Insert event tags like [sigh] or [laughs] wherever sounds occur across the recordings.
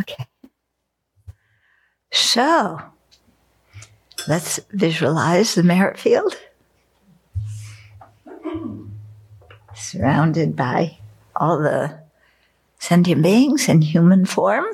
Okay. So let's visualize the merit field. Surrounded by all the sentient beings in human form.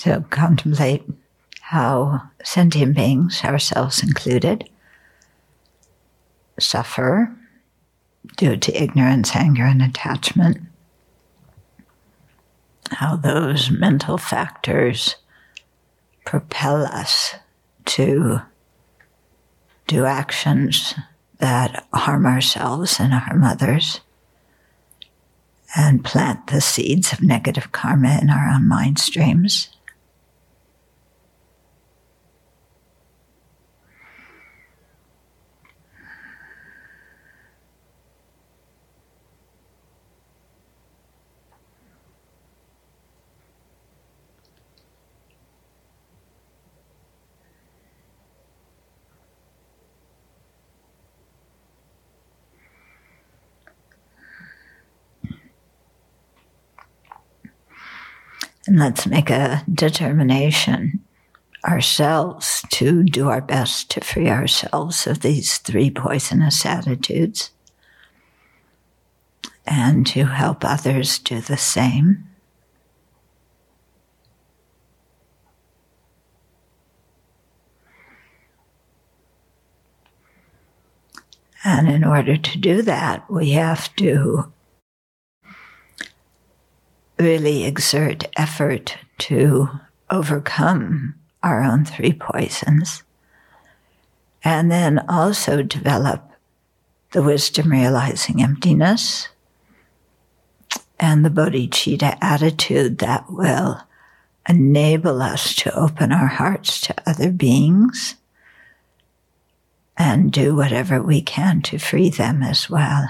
So contemplate how sentient beings, ourselves included, suffer due to ignorance, anger, and attachment. How those mental factors propel us to do actions that harm ourselves and harm others and plant the seeds of negative karma in our own mind streams. And let's make a determination ourselves to do our best to free ourselves of these three poisonous attitudes and to help others do the same. And in order to do that, we have to really exert effort to overcome our own three poisons. And then also develop the wisdom realizing emptiness and the bodhicitta attitude that will enable us to open our hearts to other beings and do whatever we can to free them as well.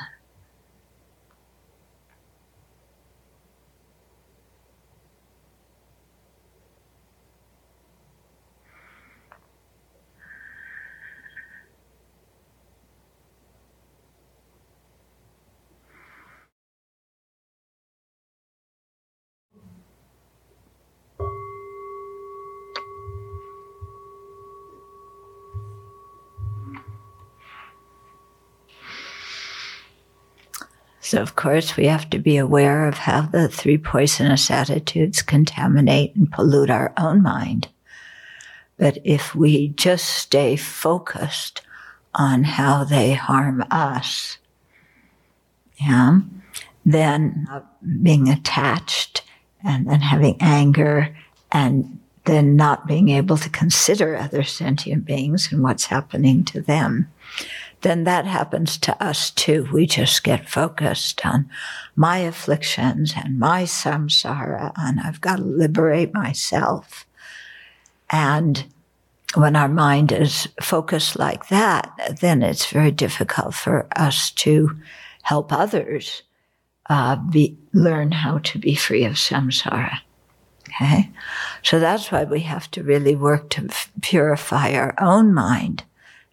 So, of course, we have to be aware of how the three poisonous attitudes contaminate and pollute our own mind. But if we just stay focused on how they harm us, yeah, then being attached and then having anger and then not being able to consider other sentient beings and what's happening to them then that happens to us too. We just get focused on my afflictions and my samsara, and I've got to liberate myself. And when our mind is focused like that, then it's very difficult for us to help others uh, be, learn how to be free of samsara. Okay? So that's why we have to really work to f- purify our own mind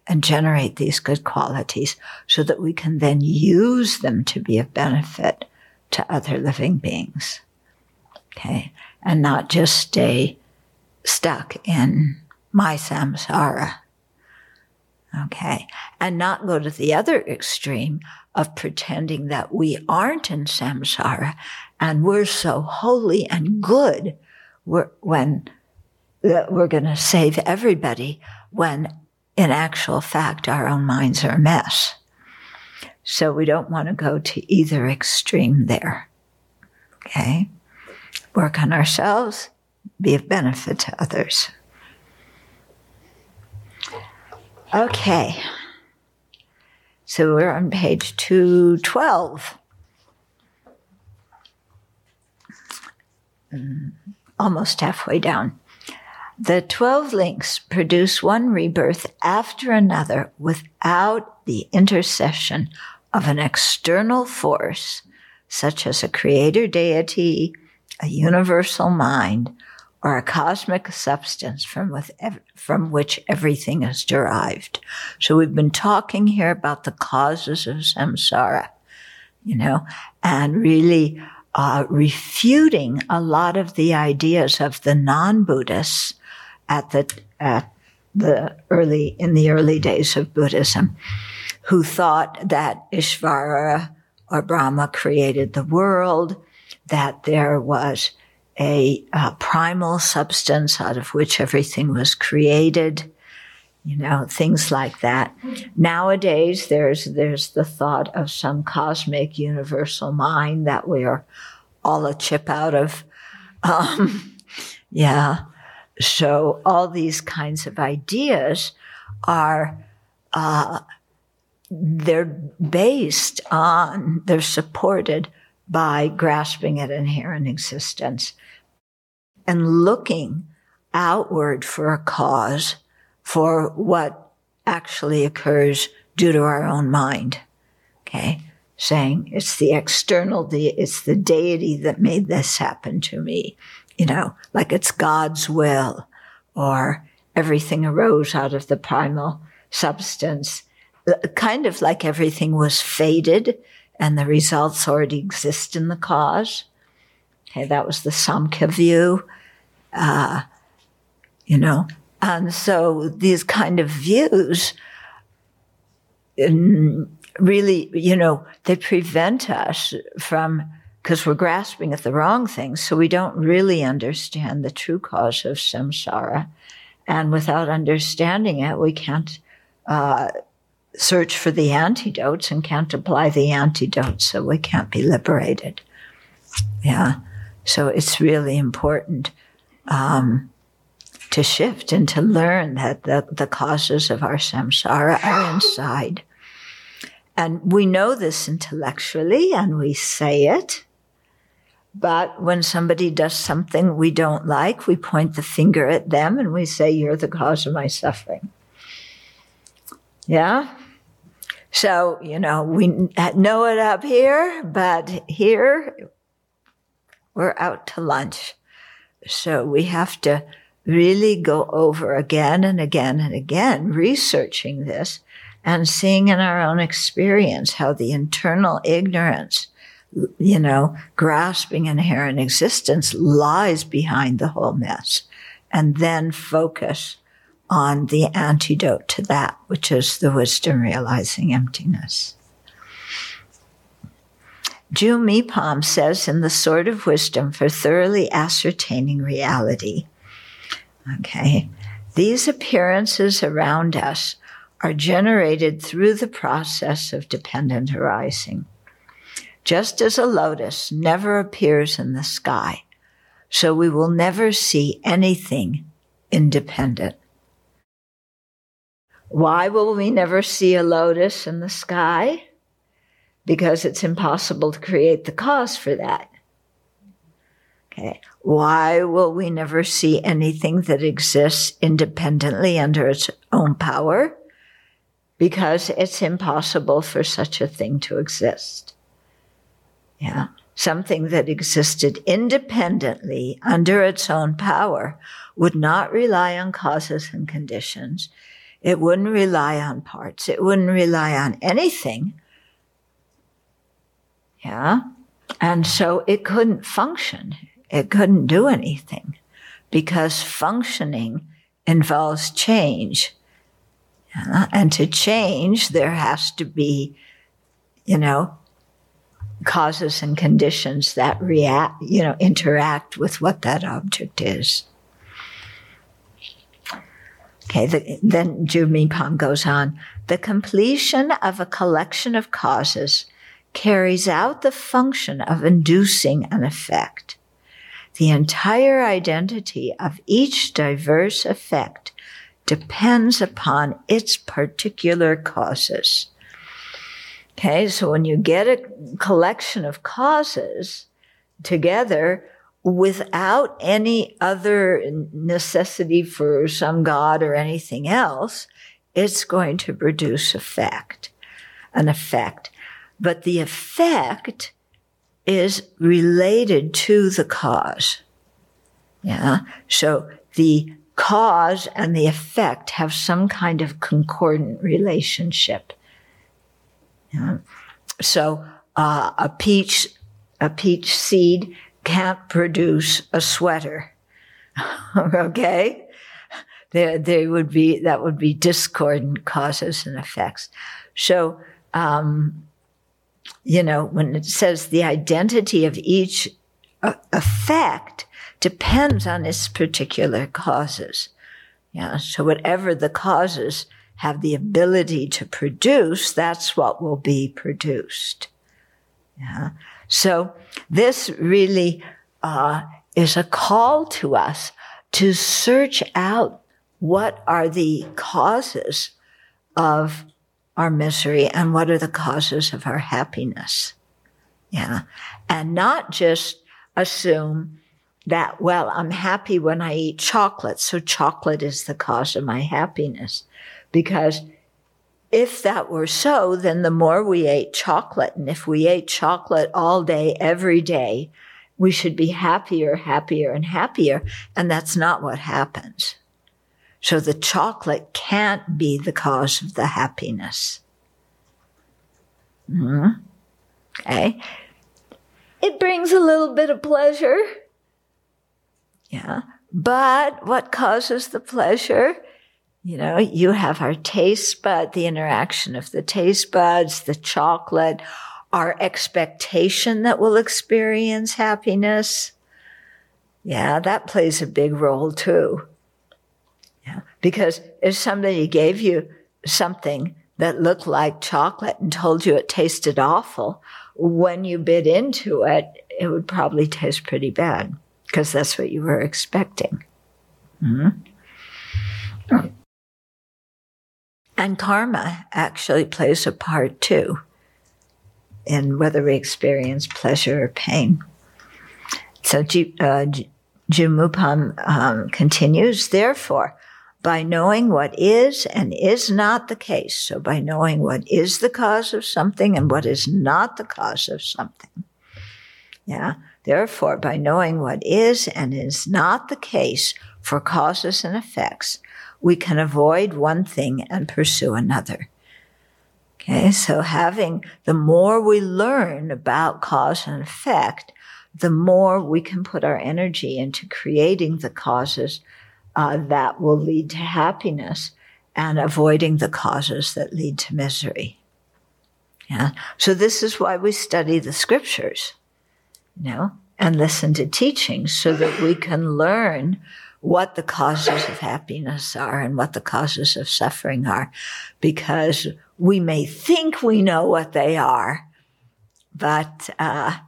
and generate these good qualities so that we can then use them to be of benefit to other living beings. Okay. And not just stay stuck in my samsara. Okay. And not go to the other extreme of pretending that we aren't in samsara and we're so holy and good we're, when we're going to save everybody when in actual fact, our own minds are a mess. So we don't want to go to either extreme there. Okay? Work on ourselves, be of benefit to others. Okay. So we're on page 212. Mm, almost halfway down. The 12 links produce one rebirth after another without the intercession of an external force, such as a creator deity, a universal mind, or a cosmic substance from, with, from which everything is derived. So we've been talking here about the causes of samsara, you know, and really uh, refuting a lot of the ideas of the non-Buddhists at the at the early in the early days of Buddhism, who thought that Ishvara or Brahma created the world, that there was a, a primal substance out of which everything was created, you know, things like that. Nowadays, there's there's the thought of some cosmic universal mind that we are all a chip out of. [laughs] Um, yeah, so all these kinds of ideas are, uh, they're based on, they're supported by grasping at inherent existence and looking outward for a cause for what actually occurs due to our own mind. Okay. Saying it's the external, it's the deity that made this happen to me you know, like it's God's will, or everything arose out of the primal substance, kind of like everything was fated and the results already exist in the cause. Okay, that was the Samkhya view, uh, you know. And so these kind of views really, you know, they prevent us from because we're grasping at the wrong things. So we don't really understand the true cause of samsara. And without understanding it, we can't uh, search for the antidotes and can't apply the antidotes. So we can't be liberated. Yeah. So it's really important um, to shift and to learn that the, the causes of our samsara are inside. And we know this intellectually and we say it. But when somebody does something we don't like, we point the finger at them and we say, You're the cause of my suffering. Yeah? So, you know, we know it up here, but here we're out to lunch. So we have to really go over again and again and again, researching this and seeing in our own experience how the internal ignorance you know, grasping inherent existence lies behind the whole mess. And then focus on the antidote to that, which is the wisdom realizing emptiness. Ju Mipham says in The Sword of Wisdom for thoroughly ascertaining reality. Okay. These appearances around us are generated through the process of dependent arising just as a lotus never appears in the sky. So we will never see anything independent. Why will we never see a lotus in the sky? Because it's impossible to create the cause for that. Okay. Why will we never see anything that exists independently under its own power? Because it's impossible for such a thing to exist. Yeah. Something that existed independently under its own power would not rely on causes and conditions. It wouldn't rely on parts. It wouldn't rely on anything. Yeah. And so it couldn't function. It couldn't do anything because functioning involves change. Yeah? And to change, there has to be, you know, causes and conditions that react, you know, interact with what that object is. Okay, the, then Ju Mipham goes on. The completion of a collection of causes carries out the function of inducing an effect. The entire identity of each diverse effect depends upon its particular causes. Okay, so when you get a collection of causes together without any other necessity for some God or anything else, it's going to produce effect, an effect. But the effect is related to the cause. Yeah. So the cause and the effect have some kind of concordant relationship. So uh, a peach, a peach seed can't produce a sweater. [laughs] okay? There, there would be, that would be discordant causes and effects. So, um, you know, when it says the identity of each uh, effect depends on its particular causes. Yeah. So whatever the causes have the ability to produce, that's what will be produced. Yeah. So this really uh, is a call to us to search out what are the causes of our misery and what are the causes of our happiness. Yeah. And not just assume that, well, I'm happy when I eat chocolate. So chocolate is the cause of my happiness. Because if that were so, then the more we ate chocolate, and if we ate chocolate all day, every day, we should be happier, happier, and happier. And that's not what happens. So the chocolate can't be the cause of the happiness. Mm-hmm. Okay. It brings a little bit of pleasure. Yeah. But what causes the pleasure? You know, you have our taste bud, the interaction of the taste buds, the chocolate, our expectation that we'll experience happiness. Yeah, that plays a big role too. Yeah, because if somebody gave you something that looked like chocolate and told you it tasted awful, when you bit into it, it would probably taste pretty bad because that's what you were expecting. Mm-hmm. And karma actually plays a part too in whether we experience pleasure or pain. So uh, Ju Mipham um, continues, therefore, by knowing what is and is not the case. So by knowing what is the cause of something and what is not the cause of something. Yeah. Therefore, by knowing what is and is not the case for causes and effects, we can avoid one thing and pursue another. Okay. So having the more we learn about cause and effect, the more we can put our energy into creating the causes uh, that will lead to happiness and avoiding the causes that lead to misery. Yeah. So this is why we study the scriptures, you know, and listen to teachings so that we can learn what the causes of happiness are and what the causes of suffering are, because we may think we know what they are, but uh,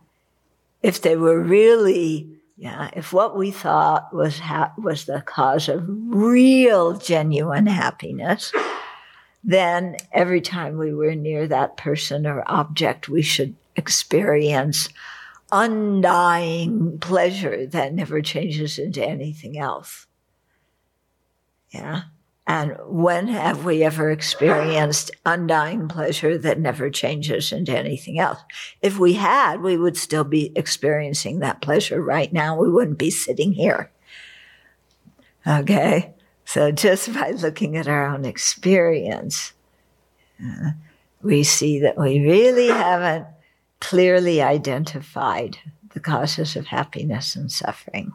if they were really yeah, if what we thought was ha- was the cause of real, genuine happiness, then every time we were near that person or object, we should experience undying pleasure that never changes into anything else. Yeah. And when have we ever experienced undying pleasure that never changes into anything else? If we had, we would still be experiencing that pleasure right now. We wouldn't be sitting here. Okay. So just by looking at our own experience, uh, we see that we really haven't clearly identified the causes of happiness and suffering.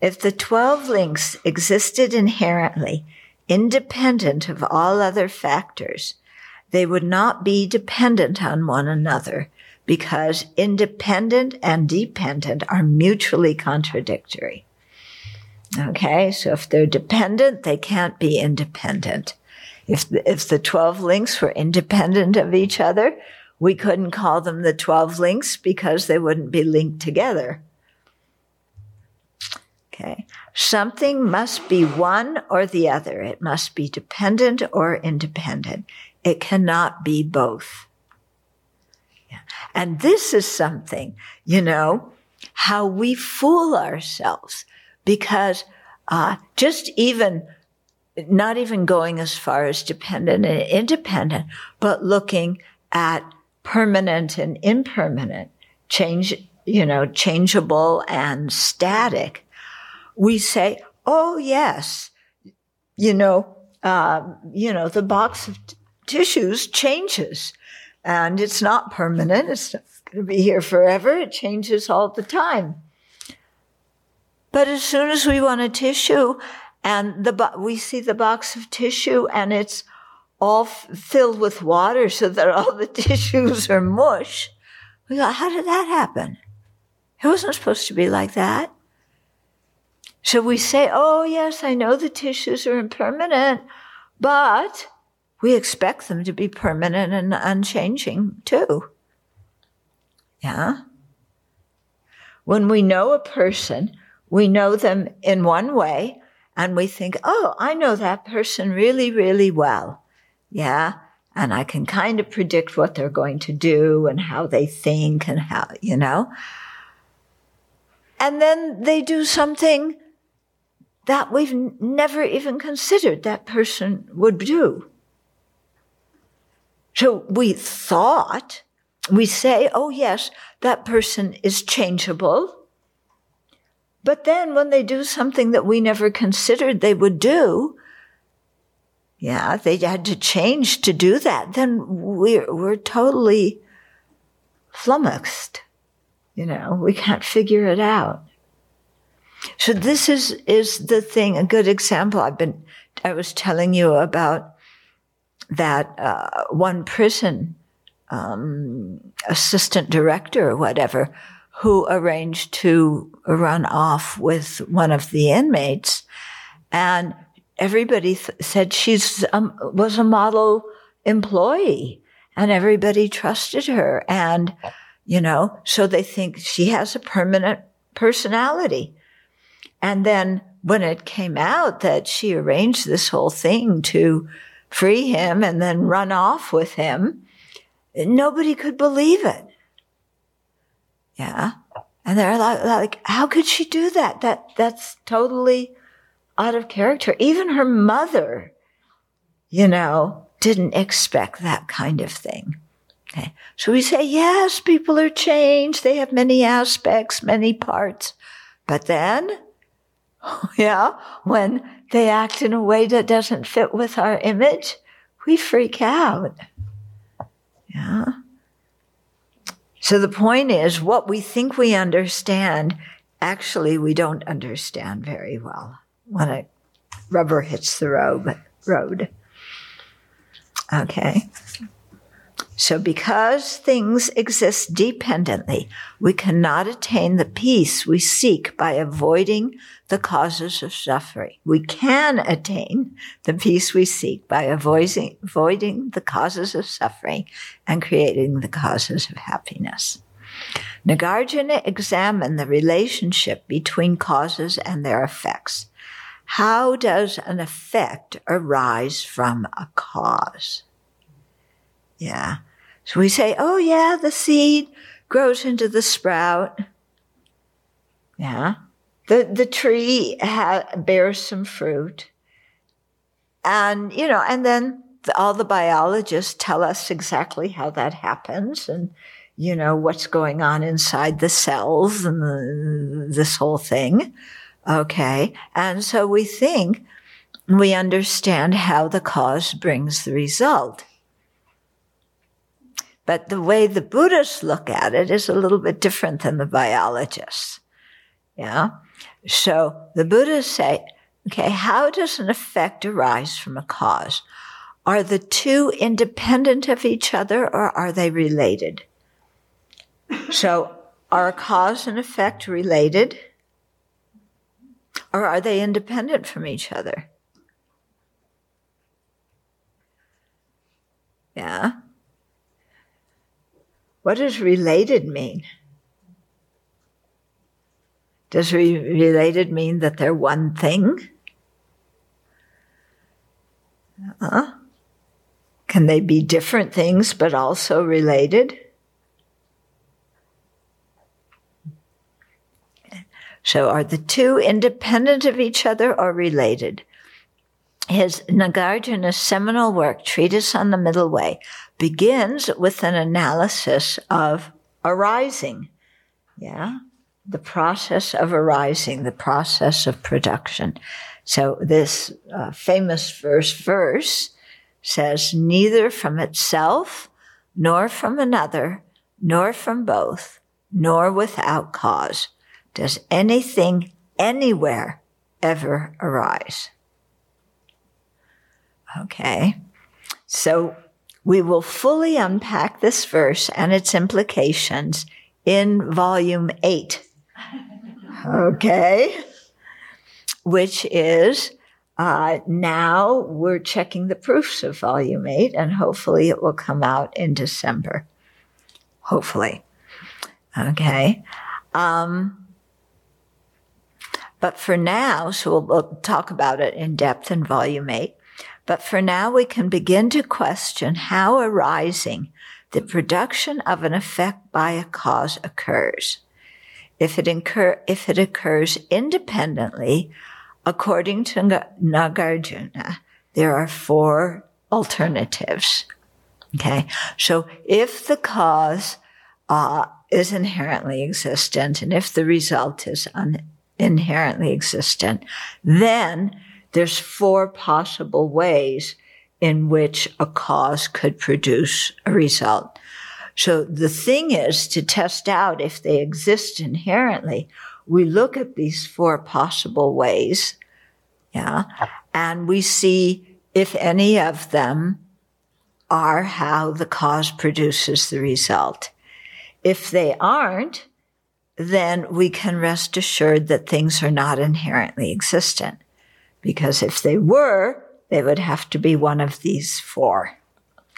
If the 12 links existed inherently, independent of all other factors, they would not be dependent on one another because independent and dependent are mutually contradictory. Okay, so if they're dependent, they can't be independent. If the, if the 12 links were independent of each other, we couldn't call them the 12 links because they wouldn't be linked together. Okay. Something must be one or the other. It must be dependent or independent. It cannot be both. Yeah. And this is something, you know, how we fool ourselves because uh, just even not even going as far as dependent and independent, but looking at permanent and impermanent, change, you know, changeable and static. We say, oh yes, you know, uh, you know, the box of t- tissues changes and it's not permanent. It's not going to be here forever. It changes all the time. But as soon as we want a tissue and the, we see the box of tissue and it's all filled with water so that all the [laughs] tissues are mush, we go, how did that happen? It wasn't supposed to be like that. So we say, oh yes, I know the tissues are impermanent, but we expect them to be permanent and unchanging too. Yeah. When we know a person, we know them in one way and we think, oh, I know that person really, really well. Yeah. And I can kind of predict what they're going to do and how they think and how, you know. And then they do something that we've never even considered that person would do. So we thought, we say, oh yes, that person is changeable. But then when they do something that we never considered they would do, yeah, they had to change to do that, then we're, we're totally flummoxed. You know, we can't figure it out. So this is, is the thing, a good example. I've been, I was telling you about that, uh, one prison, um, assistant director or whatever who arranged to run off with one of the inmates and everybody th- said she's um, was a model employee and everybody trusted her and you know so they think she has a permanent personality and then when it came out that she arranged this whole thing to free him and then run off with him, nobody could believe it. Yeah. And they're like, like, how could she do that? That, that's totally out of character. Even her mother, you know, didn't expect that kind of thing. Okay. So we say, yes, people are changed. They have many aspects, many parts. But then [laughs] yeah, when they act in a way that doesn't fit with our image, we freak out. Yeah. So the point is, what we think we understand, actually, we don't understand very well when a rubber hits the road. road. Okay. So because things exist dependently, we cannot attain the peace we seek by avoiding the causes of suffering. We can attain the peace we seek by avoiding, avoiding the causes of suffering and creating the causes of happiness. Nagarjuna examined the relationship between causes and their effects. How does an effect arise from a cause? Yeah. So we say, oh yeah, the seed grows into the sprout. Yeah. The, the tree ha- bears some fruit. And, you know, and then the, all the biologists tell us exactly how that happens and, you know, what's going on inside the cells and the, this whole thing. Okay. And so we think we understand how the cause brings the result. But the way the Buddhists look at it is a little bit different than the biologists. Yeah. So the Buddhists say, okay, how does an effect arise from a cause? Are the two independent of each other or are they related? So are cause and effect related? Or are they independent from each other? Yeah. What does related mean? Does re- related mean that they're one thing? Uh, Can they be different things but also related? So are the two independent of each other or related? His Nagarjuna's seminal work, Treatise on the Middle Way, begins with an analysis of arising. Yeah. The process of arising, the process of production. So this uh, famous first verse says, neither from itself, nor from another, nor from both, nor without cause does anything anywhere ever arise. Okay. So we will fully unpack this verse and its implications in volume eight. Okay. Which is, uh, now we're checking the proofs of volume eight and hopefully it will come out in December. Hopefully. Okay. Um, but for now, so we'll, talk about it in depth in volume eight. But for now, we can begin to question how arising the production of an effect by a cause occurs. If it, incur, if it occurs independently, according to Nagarjuna, there are four alternatives. Okay. So if the cause uh, is inherently existent and if the result is un- inherently existent, then there's four possible ways in which a cause could produce a result. So the thing is to test out if they exist inherently. We look at these four possible ways. Yeah. And we see if any of them are how the cause produces the result. If they aren't, then we can rest assured that things are not inherently existent. Because if they were, they would have to be one of these four.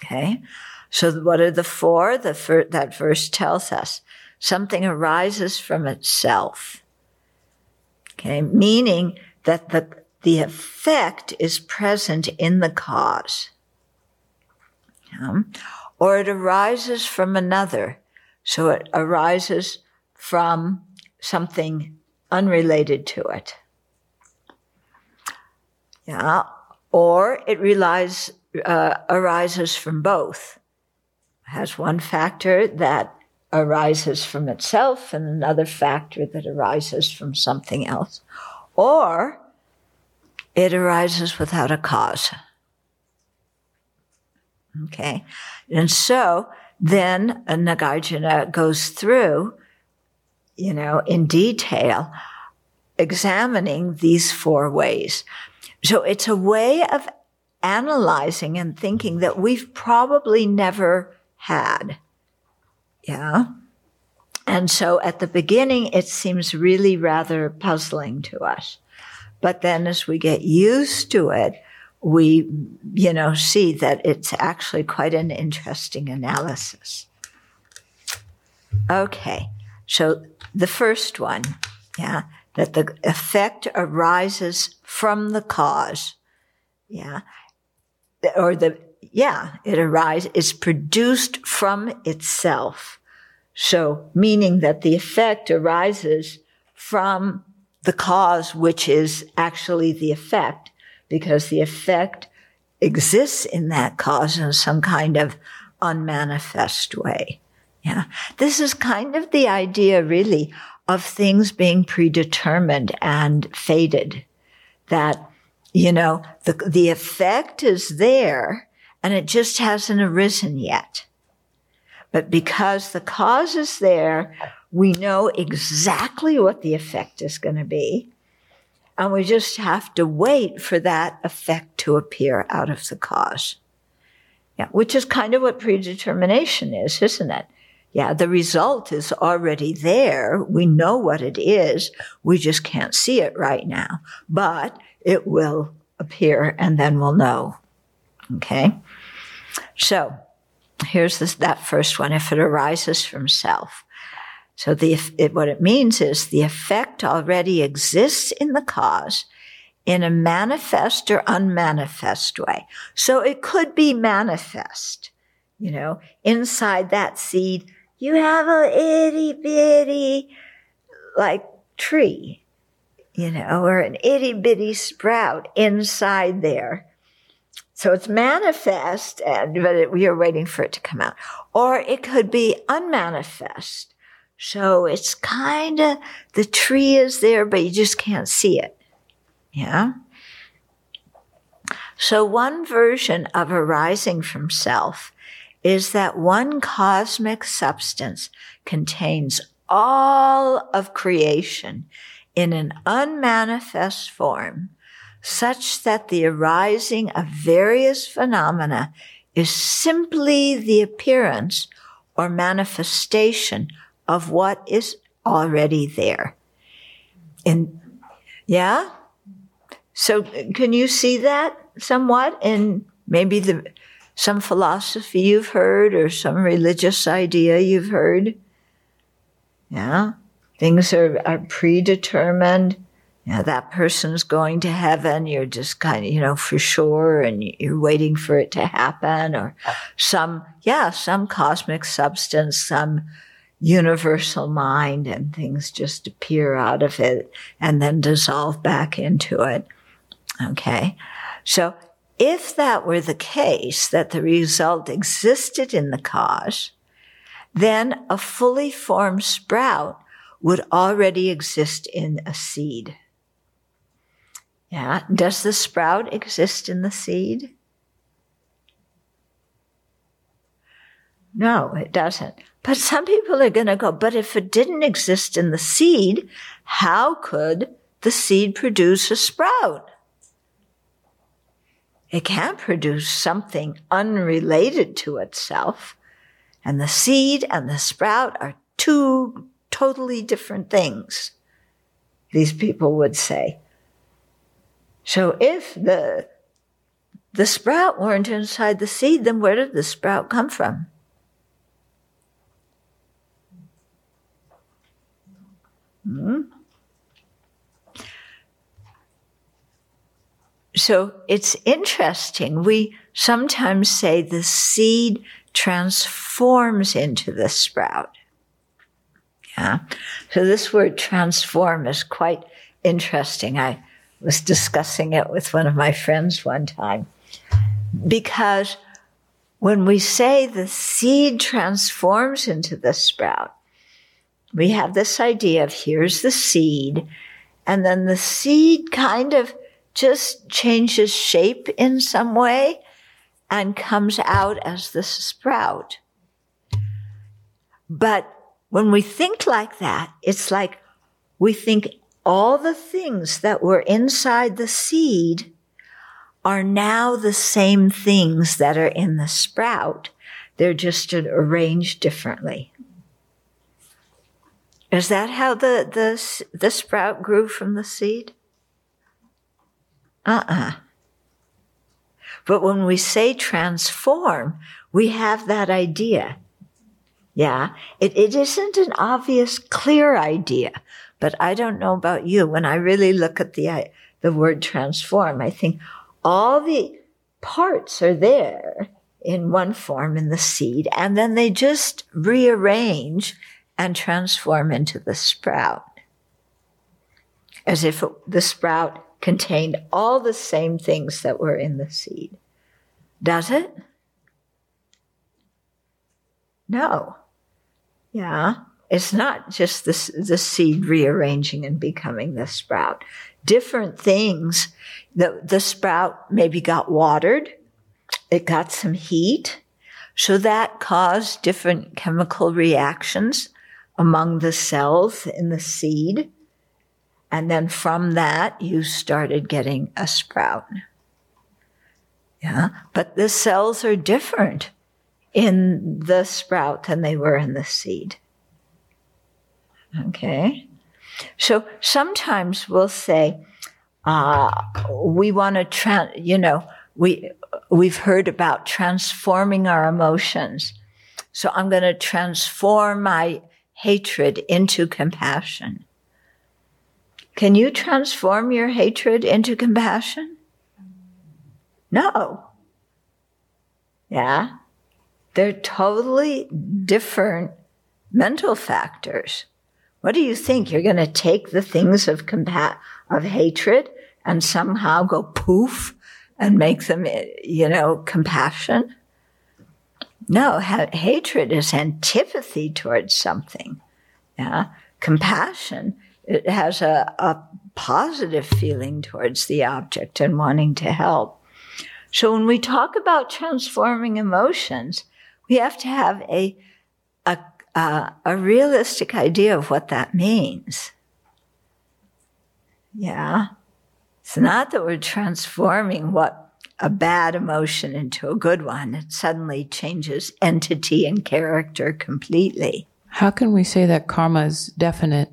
Okay. So what are the four? The fir- that verse tells us something arises from itself. Okay. Meaning that the, the effect is present in the cause. Yeah. Or it arises from another. So it arises from something unrelated to it. Yeah. Or it relies, uh, arises from both. Has one factor that arises from itself and another factor that arises from something else. Or it arises without a cause. Okay. And so then a Nagarjuna goes through, you know, in detail, examining these four ways. So it's a way of analyzing and thinking that we've probably never had. Yeah. And so at the beginning, it seems really rather puzzling to us. But then as we get used to it, we, you know, see that it's actually quite an interesting analysis. Okay. So the first one, yeah, that the effect arises from the cause. Yeah. Or the, yeah, it arises, is produced from itself. So, meaning that the effect arises from the cause, which is actually the effect, because the effect exists in that cause in some kind of unmanifest way. Yeah. This is kind of the idea really of things being predetermined and fated. That, you know, the, the effect is there and it just hasn't arisen yet. But because the cause is there, we know exactly what the effect is going to be. And we just have to wait for that effect to appear out of the cause. Yeah, which is kind of what predetermination is, isn't it? Yeah, the result is already there. We know what it is. We just can't see it right now, but it will appear and then we'll know. Okay. So here's this, that first one. If it arises from self. So the, it, what it means is the effect already exists in the cause. in a manifest or unmanifest way. So it could be manifest. You know, inside that seed, you have a itty bitty, like tree, you know, or an itty bitty sprout inside there. So it's manifest, and but it, we are waiting for it to come out. Or it could be unmanifest. So it's kind of the tree is there, but you just can't see it. Yeah. So one version of arising from self is that one cosmic substance contains all of creation in an unmanifest form, such that the arising of various phenomena is simply the appearance or manifestation of what is already there. And yeah? So can you see that somewhat in maybe the some philosophy you've heard or some religious idea you've heard? Yeah. Things are, are predetermined. Yeah, that person's going to heaven. You're just kind of, you know, for sure, and you're waiting for it to happen, or some, yeah, some cosmic substance, some universal mind, and things just appear out of it and then dissolve back into it. Okay. So if that were the case, that the result existed in the cause, then a fully formed sprout would already exist in a seed. Yeah. Does the sprout exist in the seed? No, it doesn't. But some people are going to go, but if it didn't exist in the seed, how could the seed produce a sprout? It can't produce something unrelated to itself. And the seed and the sprout are two totally different things, these people would say. So if the, the sprout weren't inside the seed, then where did the sprout come from? Hmm? So it's interesting. We sometimes say the seed transforms into the sprout. Yeah. So this word transform is quite interesting. I was discussing it with one of my friends one time because when we say the seed transforms into the sprout, we have this idea of here's the seed, and then the seed kind of just changes shape in some way and comes out as the sprout. But when we think like that, it's like we think all the things that were inside the seed are now the same things that are in the sprout. They're just arranged differently. Is that how the, the, the sprout grew from the seed? Uh-uh. But when we say transform, we have that idea. Yeah. It, it isn't an obvious, clear idea, but I don't know about you. When I really look at the, uh, the word transform, I think all the parts are there in one form in the seed, and then they just rearrange and transform into the sprout. As if the sprout contained all the same things that were in the seed. Does it? No. Yeah. It's not just the, the seed rearranging and becoming the sprout. Different things. The, the sprout maybe got watered. It got some heat. So that caused different chemical reactions among the cells in the seed. And then from that, you started getting a sprout. Yeah. But the cells are different in the sprout than they were in the seed. Okay. So sometimes we'll say, uh, we want to, tra- you know, we, we've heard about transforming our emotions. So I'm going to transform my hatred into compassion Can you transform your hatred into compassion? No. Yeah. They're totally different mental factors. What do you think? You're going to take the things of compa- of hatred and somehow go poof and make them, eh, you know, compassion? No, ha- hatred is antipathy towards something. Yeah. Compassion, it has a, a positive feeling towards the object and wanting to help. So when we talk about transforming emotions, we have to have a, a, a, a realistic idea of what that means. Yeah. It's not that we're transforming what a bad emotion into a good one. It suddenly changes entity and character completely. How can we say that karma is definite,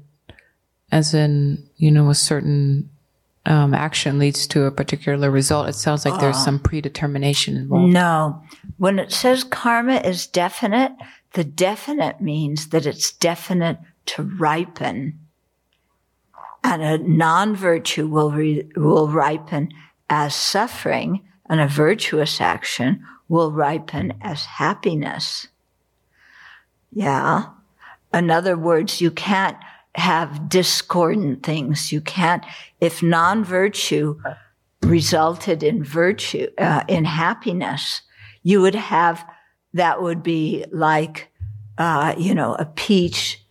as in, you know, a certain um, action leads to a particular result? It sounds like there's some predetermination involved. No. When it says karma is definite, the definite means that it's definite to ripen. And a non virtue will, re- will ripen as suffering, and a virtuous action will ripen as happiness. Yeah. In other words, you can't have discordant things. You can't, if non virtue resulted in virtue, uh, in happiness, you would have, that would be like, uh, you know, a peach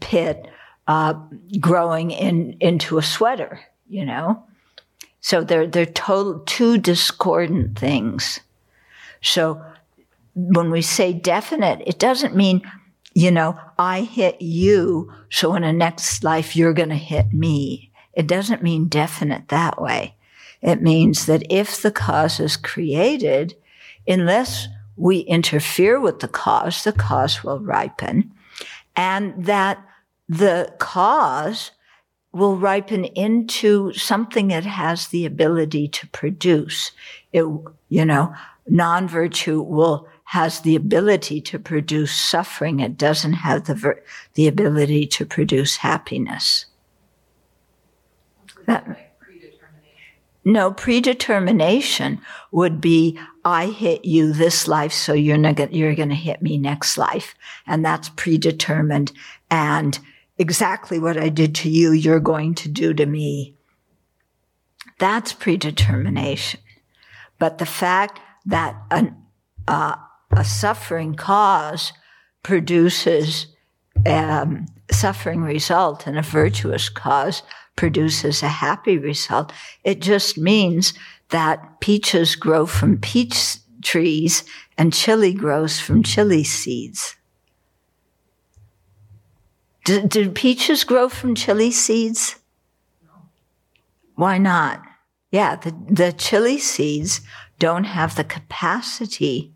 pit uh, growing in into a sweater, you know. So they're they're total two discordant things. So when we say definite, it doesn't mean, you know, I hit you, so in the next life you're going to hit me. It doesn't mean definite that way. It means that if the cause is created, unless we interfere with the cause, the cause will ripen, and that the cause will ripen into something it has the ability to produce. It, you know, non-virtue will has the ability to produce suffering. It doesn't have the ver- the ability to produce happiness. That, no, predetermination would be I hit you this life, so you're not you're going to hit me next life, and that's predetermined. And exactly what I did to you, you're going to do to me. That's predetermination. But the fact that an, uh, a suffering cause produces um, suffering result and a virtuous cause produces a happy result, it just means that peaches grow from peach trees and chili grows from chili seeds. Do, do peaches grow from chili seeds? Why not? Yeah, the, the chili seeds don't have the capacity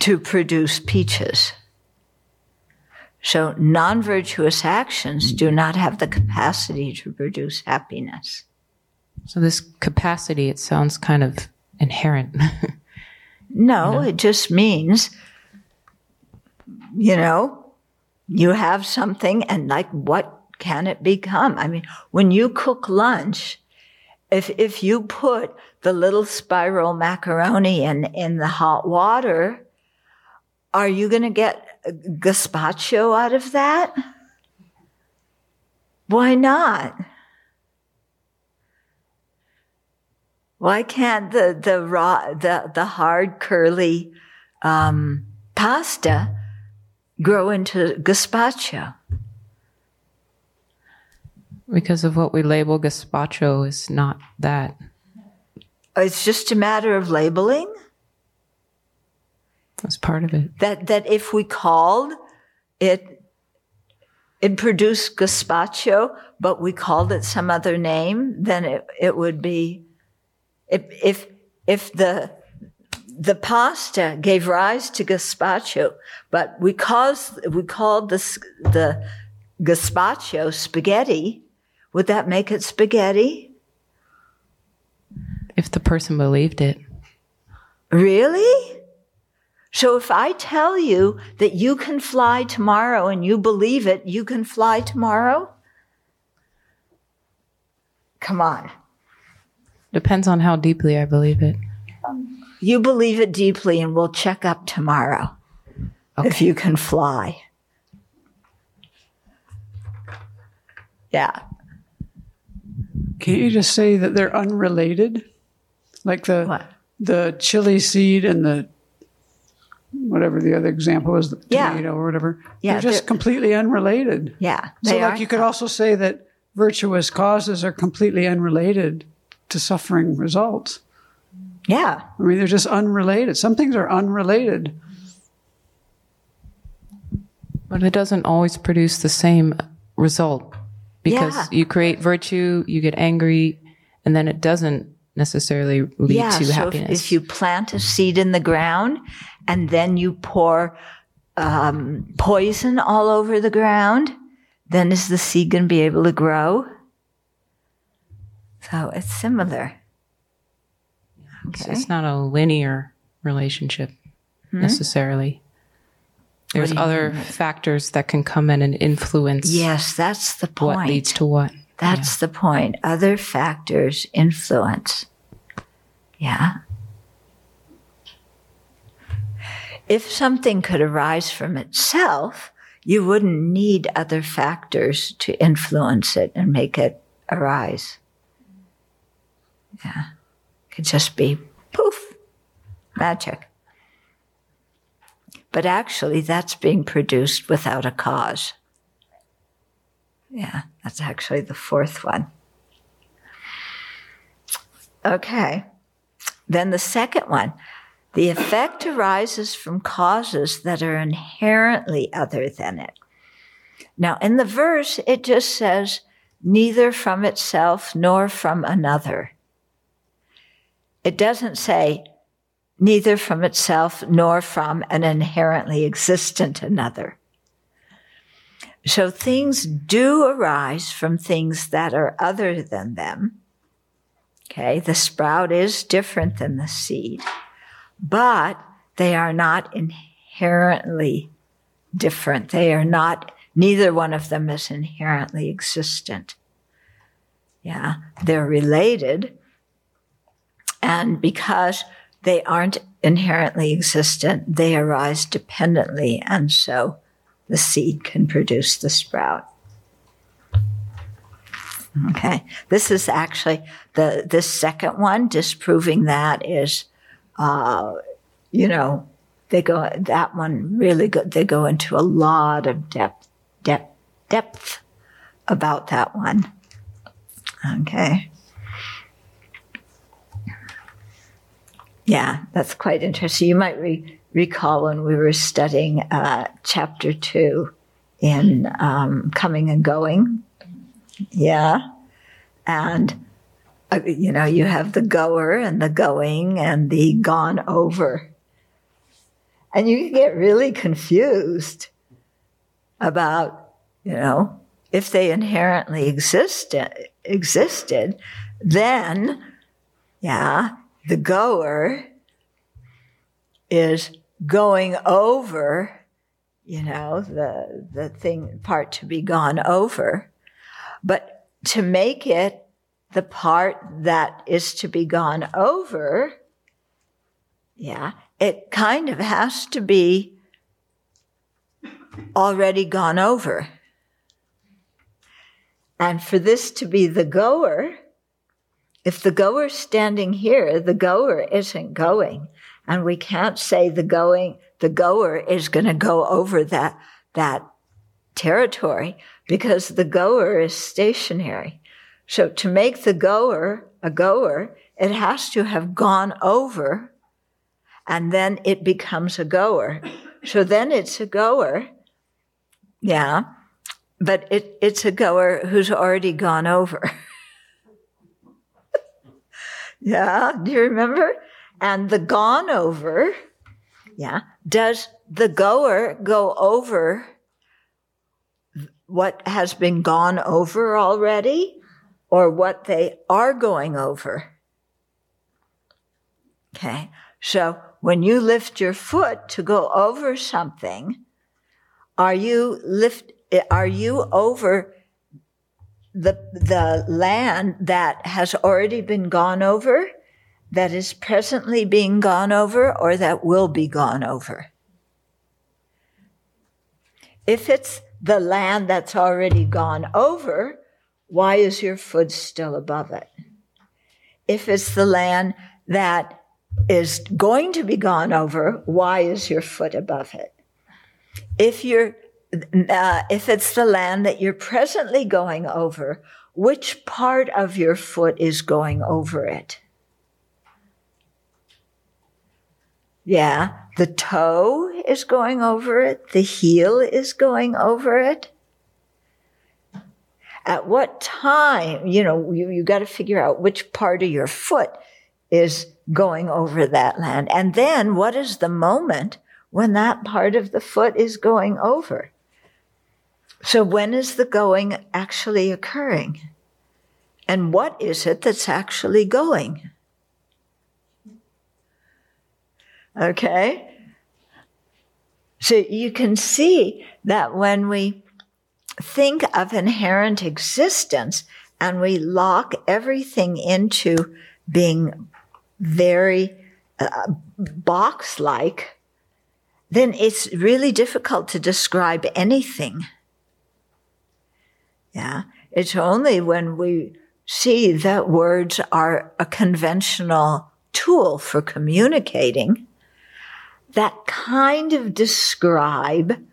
to produce peaches. So non virtuous actions do not have the capacity to produce happiness. So, this capacity, it sounds kind of inherent. [laughs] no, you know? it just means, you know, you have something and like what can it become? I mean, when you cook lunch, if, if you put the little spiral macaroni in, in the hot water, are you going to get gazpacho out of that? Why not? Why can't the, the raw, the, the hard curly, um, pasta grow into gazpacho. Because of what we label gazpacho is not that. It's just a matter of labeling. That's part of it. That that if we called it it produced gazpacho, but we called it some other name, then it, it would be if if if the the pasta gave rise to gazpacho, but we, caused, we called the, the gazpacho spaghetti. Would that make it spaghetti? If the person believed it. Really? So if I tell you that you can fly tomorrow and you believe it, you can fly tomorrow? Come on. Depends on how deeply I believe it. You believe it deeply, and we'll check up tomorrow okay. if you can fly. Yeah. Can't you just say that they're unrelated? Like the what? the chili seed and the whatever the other example is, the yeah. tomato or whatever. Yeah, they're just they're, completely unrelated. Yeah. So like you could also say that virtuous causes are completely unrelated to suffering results. Yeah. I mean, they're just unrelated. Some things are unrelated. But it doesn't always produce the same result because yeah. you create virtue, you get angry, and then it doesn't necessarily lead yeah, to so happiness. If, if you plant a seed in the ground and then you pour um, poison all over the ground, then is the seed going to be able to grow? So it's similar. Okay. So it's not a linear relationship hmm? necessarily. There's other mean? factors that can come in and influence. Yes, that's the point. What leads to what? That's yeah. the point. Other factors influence. Yeah. If something could arise from itself, you wouldn't need other factors to influence it and make it arise. Yeah. It could just be poof, magic. But actually, that's being produced without a cause. Yeah, that's actually the fourth one. Okay. Then the second one the effect arises from causes that are inherently other than it. Now, in the verse, it just says, neither from itself nor from another. It doesn't say, neither from itself nor from an inherently existent another. So things do arise from things that are other than them. Okay, the sprout is different than the seed but they are not inherently different. They are not, neither one of them is inherently existent. Yeah, they're related. And because they aren't inherently existent, they arise dependently. And so the seed can produce the sprout. Okay. This is actually the, the second one, disproving that is uh, you know, they go, that one really good. They go into a lot of depth, depth, depth about that one. Okay. Yeah, that's quite interesting. You might re- recall when we were studying uh, chapter two in um, Coming and Going. Yeah. And Uh, you know, you have the goer and the going and the gone over. And you get really confused about, you know, if they inherently existed, existed, then, yeah, the goer is going over, you know, the, the thing, part to be gone over. But to make it the part that is to be gone over, yeah, it kind of has to be already gone over. And for this to be the goer, if the goer's standing here, the goer isn't going. And we can't say the going, the goer is going to go over that, that territory because the goer is stationary. So to make the goer a goer, it has to have gone over and then it becomes a goer. So then it's a goer. Yeah. But it, it's a goer who's already gone over. [laughs] yeah. Do you remember? And the gone over, yeah. Does the goer go over what has been gone over already? Or what they are going over. Okay. So when you lift your foot to go over something, are you lift, are you over the, the land that has already been gone over, that is presently being gone over, or that will be gone over. If it's the land that's already gone over, why is your foot still above it? If it's the land that is going to be gone over, why is your foot above it? If you're uh, if it's the land that you're presently going over, which part of your foot is going over it? Yeah, the toe is going over it, the heel is going over it. At what time, you know, you, you got to figure out which part of your foot is going over that land. And then what is the moment when that part of the foot is going over? So when is the going actually occurring? And what is it that's actually going? Okay? So you can see that when we think of inherent existence and we lock everything into being very uh, box like, then it's really difficult to describe anything. Yeah. It's only when we see that words are a conventional tool for communicating that kind of describe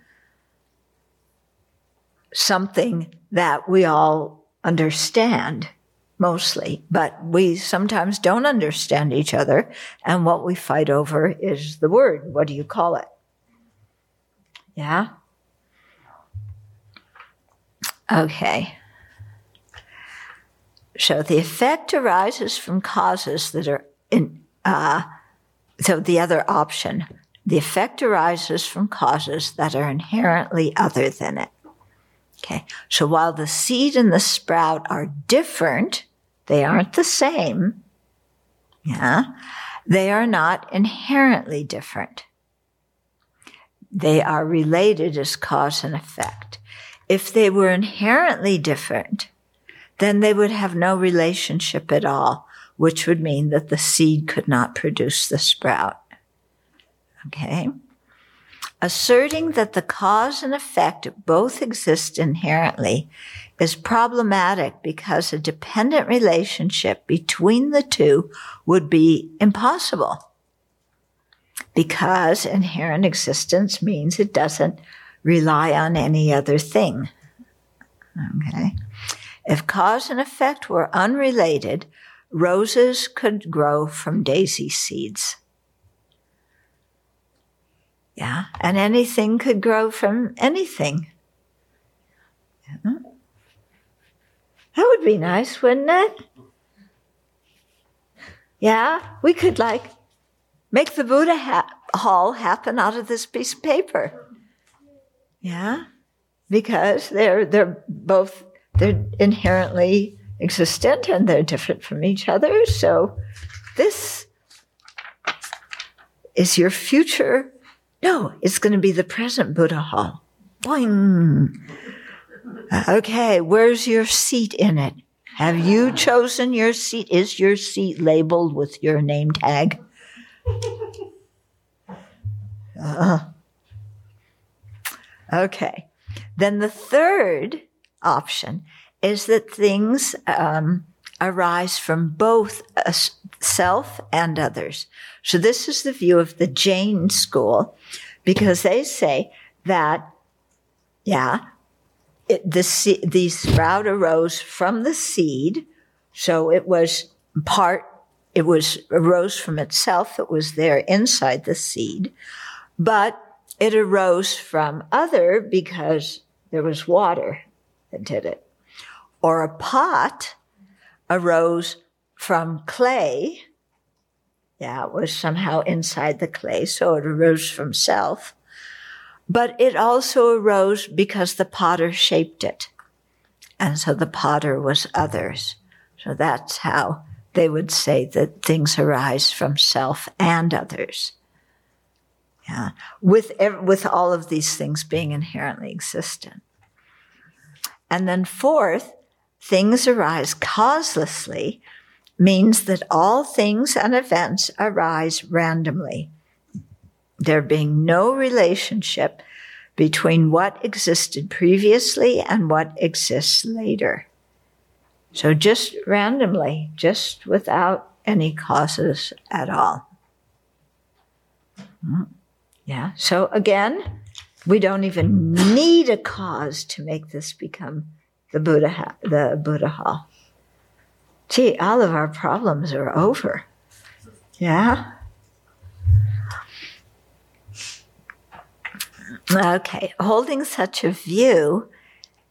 something that we all understand mostly, but we sometimes don't understand each other. And what we fight over is the word. What do you call it? Yeah? Okay. So the effect arises from causes that are in, uh, so the other option, the effect arises from causes that are inherently other than it. Okay. So while the seed and the sprout are different, they aren't the same. Yeah. They are not inherently different. They are related as cause and effect. If they were inherently different, then they would have no relationship at all, which would mean that the seed could not produce the sprout. Okay? Asserting that the cause and effect both exist inherently is problematic because a dependent relationship between the two would be impossible. Because inherent existence means it doesn't rely on any other thing. Okay. If cause and effect were unrelated, roses could grow from daisy seeds. Yeah. And anything could grow from anything. Yeah. That would be nice, wouldn't it? Yeah. We could like make the Buddha ha- hall happen out of this piece of paper. Yeah, because they're they're both they're inherently existent and they're different from each other. So this is your future. No, it's going to be the present Buddha hall. Boing. Okay, where's your seat in it? Have you chosen your seat? Is your seat labeled with your name tag? Uh, Okay. Then the third option is that things um, arise from both self and others. So this is the view of the Jain school because they say that, yeah, it, the, the sprout arose from the seed. So it was part, it was arose from itself. It was there inside the seed, but it arose from other because there was water that did it. Or a pot arose from clay. Yeah, it was somehow inside the clay, so it arose from self. But it also arose because the potter shaped it. And so the potter was others. So that's how they would say that things arise from self and others. Yeah. With, with all of these things being inherently existent. And then fourth, things arise causelessly means that all things and events arise randomly, there being no relationship between what existed previously and what exists later. So just randomly, just without any causes at all. Hmm. Yeah. So again, we don't even need a cause to make this become the Buddha, the Buddha hall. Gee, all of our problems are over. Yeah. Okay, holding such a view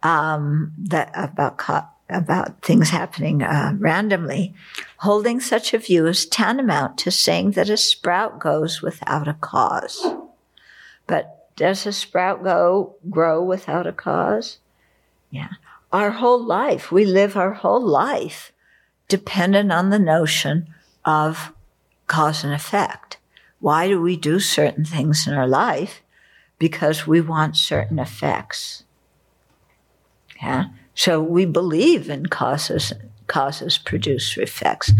um, that about about things happening uh, randomly, holding such a view is tantamount to saying that a sprout goes without a cause. But does a sprout go grow without a cause? Yeah. Our whole life, we live our whole life dependent on the notion of cause and effect. Why do we do certain things in our life? Because we want certain effects. Yeah. So we believe in causes, causes produce effects.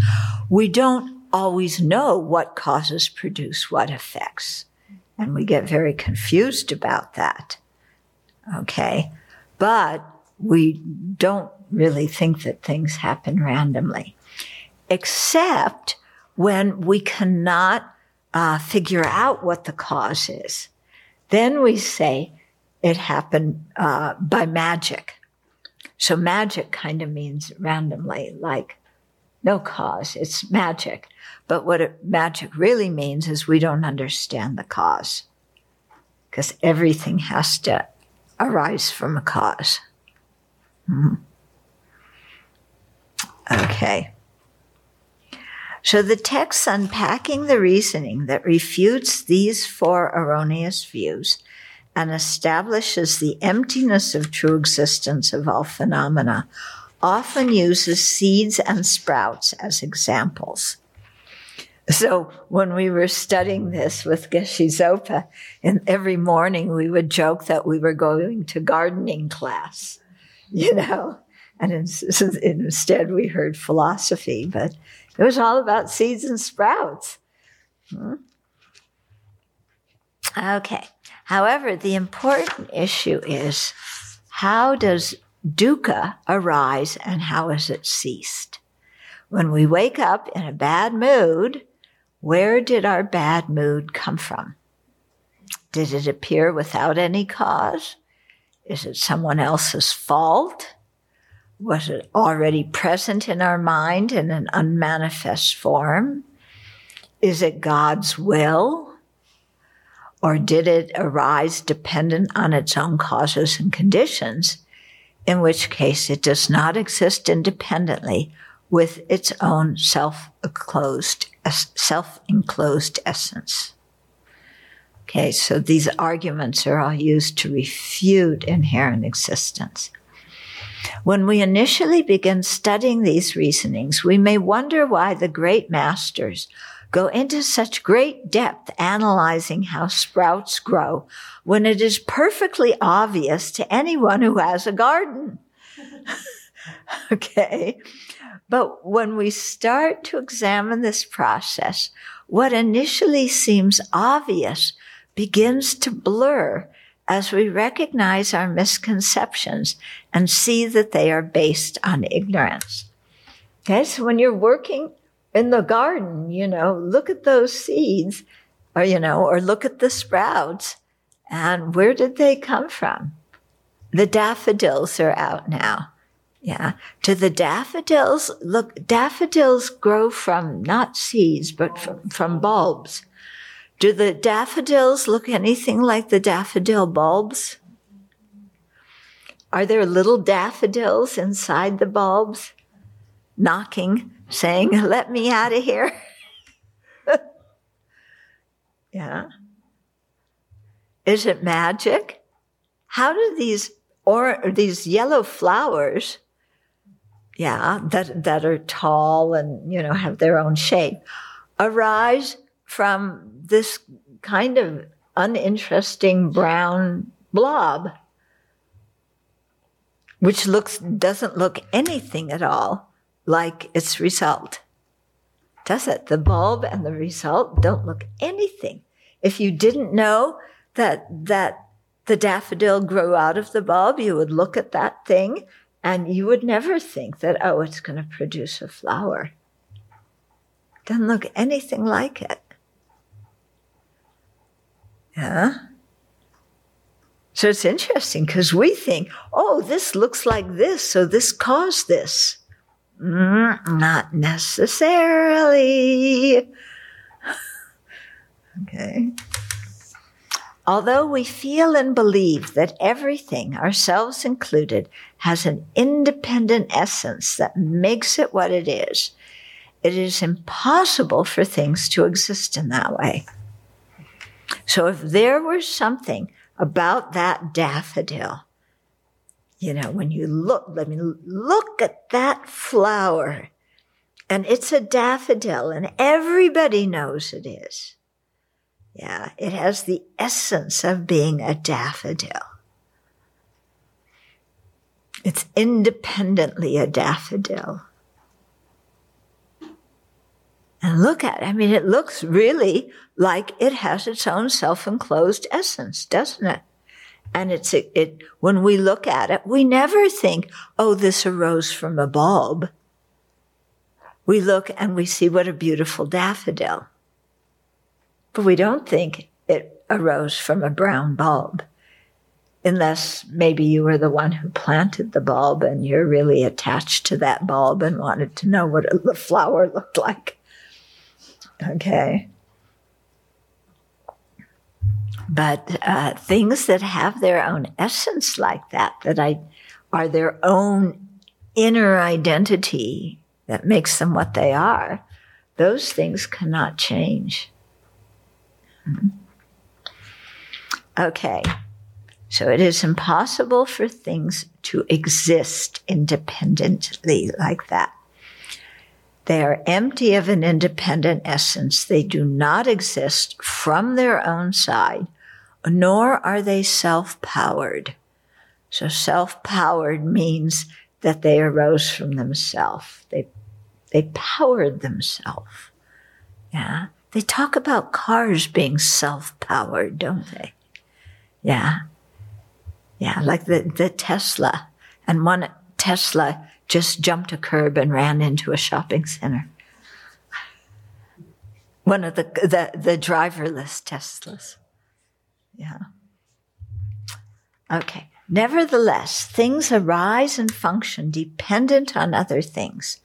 We don't always know what causes produce what effects. And we get very confused about that. Okay. But we don't really think that things happen randomly, except when we cannot uh, figure out what the cause is. Then we say it happened uh, by magic. So magic kind of means randomly, like no cause. It's magic. But what it, magic really means is we don't understand the cause because everything has to arise from a cause. Mm-hmm. Okay. So the text unpacking the reasoning that refutes these four erroneous views and establishes the emptiness of true existence of all phenomena, often uses seeds and sprouts as examples. So when we were studying this with Geshe Zopa, and every morning we would joke that we were going to gardening class, you know, and [laughs] instead we heard philosophy, but it was all about seeds and sprouts. Hmm. Okay. However, the important issue is how does dukkha arise and how is it ceased? When we wake up in a bad mood, where did our bad mood come from? Did it appear without any cause? Is it someone else's fault? Was it already present in our mind in an unmanifest form? Is it God's will? Or did it arise dependent on its own causes and conditions, in which case it does not exist independently with its own self-enclosed, self-enclosed essence? Okay, so these arguments are all used to refute inherent existence. When we initially begin studying these reasonings, we may wonder why the great masters go into such great depth analyzing how sprouts grow when it is perfectly obvious to anyone who has a garden. [laughs] okay. But when we start to examine this process, what initially seems obvious begins to blur as we recognize our misconceptions and see that they are based on ignorance. Okay, so when you're working in the garden, you know, look at those seeds, or, you know, or look at the sprouts, and where did they come from? The daffodils are out now. Yeah. To the daffodils, look, daffodils grow from not seeds, but from, from bulbs. Do the daffodils look anything like the daffodil bulbs? Are there little daffodils inside the bulbs knocking? saying, Let me out of here. [laughs] yeah. Is it magic? How do these or these yellow flowers, yeah, that that are tall and you know have their own shape, arise from this kind of uninteresting brown blob? which looks doesn't look anything at all like its result. Does it? The bulb and the result don't look anything. If you didn't know that that the daffodil grew out of the bulb, you would look at that thing and you would never think that, oh, it's going to produce a flower. Doesn't look anything like it. Yeah. So it's interesting because we think, oh, this looks like this, so this caused this. Mm, not necessarily. [laughs] okay. Although we feel and believe that everything, ourselves included, has an independent essence that makes it what it is, it is impossible for things to exist in that way. So if there was something about that daffodil. You know, when you look, let me look at that flower and it's a daffodil and everybody knows it is. Yeah, it has the essence of being a daffodil. It's independently a daffodil. And look at it. I mean, it looks really like it has its own self-enclosed essence, doesn't it? And it's, it, it, when we look at it, we never think, oh, this arose from a bulb. We look and we see what a beautiful daffodil. But we don't think it arose from a brown bulb. Unless maybe you were the one who planted the bulb and you're really attached to that bulb and wanted to know what the flower looked like. Okay. But uh, things that have their own essence like that, that I are their own inner identity that makes them what they are, those things cannot change. Hmm. Okay. So it is impossible for things to exist independently like that. They are empty of an independent essence. They do not exist from their own side, nor are they self-powered. So self-powered means that they arose from themselves. They, they powered themselves. Yeah. They talk about cars being self-powered, don't they? Yeah. Yeah. Like the, the Tesla and one Tesla just jumped a curb and ran into a shopping center. One of the, the, the driverless Teslas. Yeah. Okay. Nevertheless, things arise and function dependent on other things.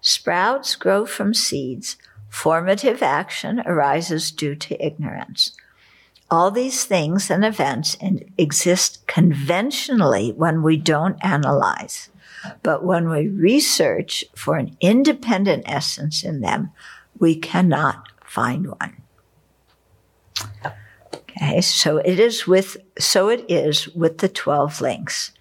Sprouts grow from seeds. Formative action arises due to ignorance. All these things and events exist conventionally when we don't analyze. But when we research for an independent essence in them, we cannot find one. Okay, so it is with, so it is with the 12 links.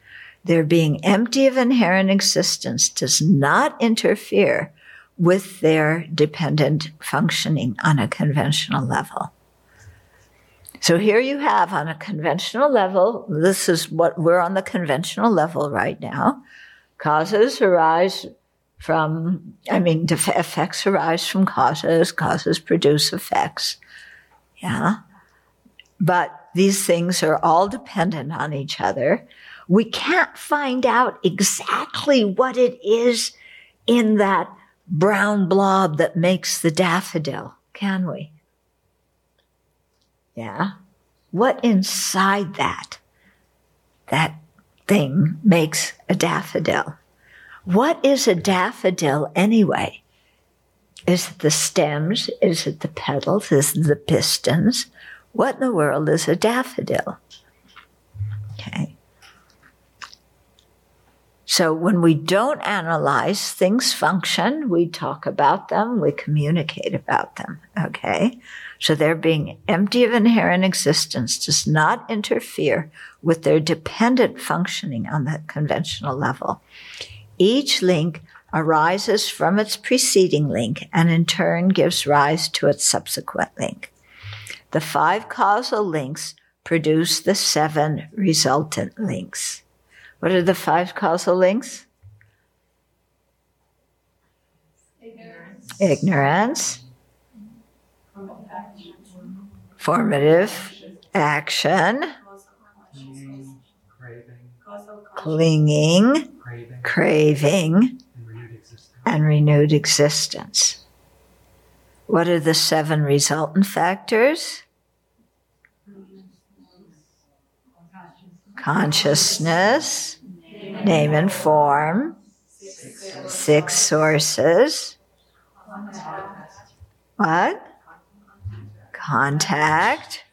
Their being empty of inherent existence does not interfere with their dependent functioning on a conventional level. So here you have on a conventional level, this is what we're on the conventional level right now. Causes arise from, I mean, effects arise from causes, causes produce effects. Yeah. But these things are all dependent on each other. We can't find out exactly what it is in that brown blob that makes the daffodil, can we? Yeah. What inside that, that thing makes a daffodil. What is a daffodil anyway? Is it the stems? Is it the petals? Is it the pistons? What in the world is a daffodil? Okay. So when we don't analyze, things function, we talk about them, we communicate about them. Okay. So their being empty of inherent existence does not interfere with their dependent functioning on the conventional level. Each link arises from its preceding link and in turn gives rise to its subsequent link. The five causal links produce the seven resultant links. What are the five causal links? Ignorance. Ignorance. Formative action. Clinging. Craving. And renewed existence. What are the seven resultant factors? Consciousness, name and form, six sources. What? Contact,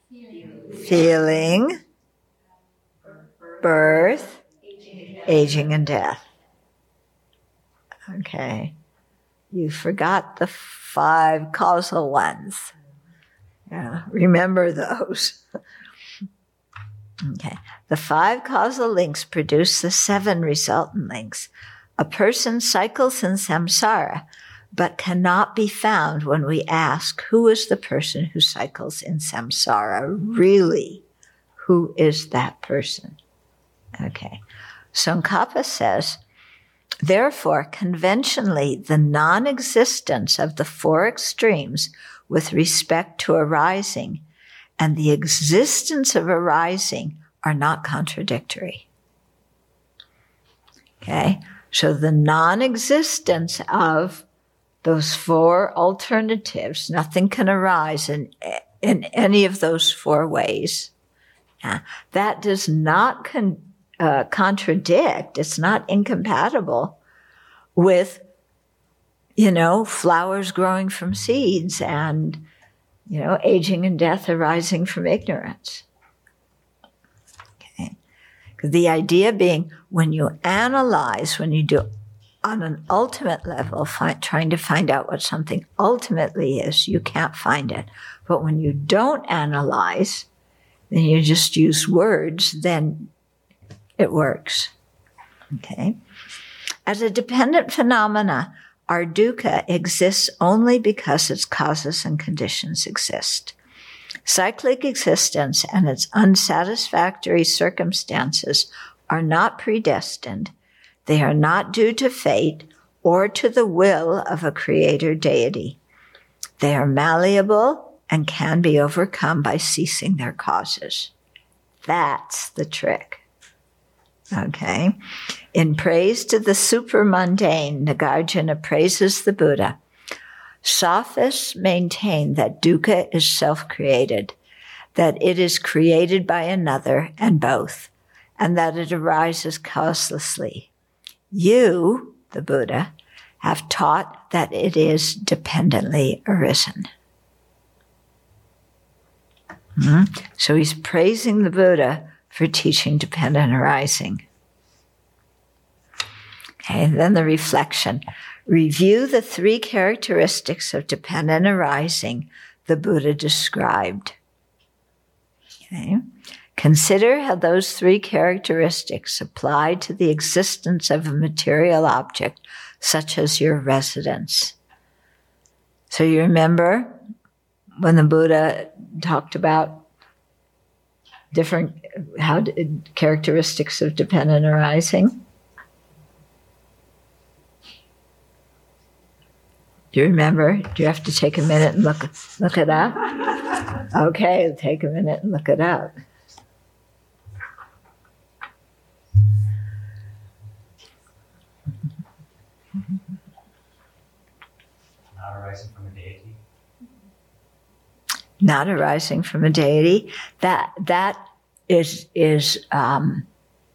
feeling, birth, aging, and death. Okay. You forgot the five causal ones. Yeah, remember those. okay. The five causal links produce the seven resultant links. A person cycles in samsara, but cannot be found when we ask, who is the person who cycles in samsara? Really? Who is that person? Okay. Tsongkhapa says, Therefore, conventionally, the non existence of the four extremes with respect to arising and the existence of arising are not contradictory. Okay? So the non existence of those four alternatives, nothing can arise in, in any of those four ways. That does not con- uh, contradict, it's not incompatible with, you know, flowers growing from seeds and, you know, aging and death arising from ignorance. Okay. The idea being when you analyze, when you do on an ultimate level, trying to find out what something ultimately is, you can't find it. But when you don't analyze, then you just use words, then it works. Okay. As a dependent phenomena, our dukkha exists only because its causes and conditions exist. Cyclic existence and its unsatisfactory circumstances are not predestined. They are not due to fate or to the will of a creator deity. They are malleable and can be overcome by ceasing their causes. That's the trick. Okay. In praise to the supramundane, Nagarjuna praises the Buddha. Sophists maintain that dukkha is self-created, that it is created by another and both, and that it arises causelessly. You, the Buddha, have taught that it is dependently arisen. hmm So he's praising the Buddha for teaching dependent arising. Okay, and then the reflection. Review the three characteristics of dependent arising the Buddha described. Okay. Consider how those three characteristics apply to the existence of a material object, such as your residence. So you remember when the Buddha talked about different how characteristics of dependent arising. Do you remember? Do you have to take a minute and look look it up? [laughs] Okay, take a minute and look it up. Arising from a deity. Not arising from a deity. That that is is um,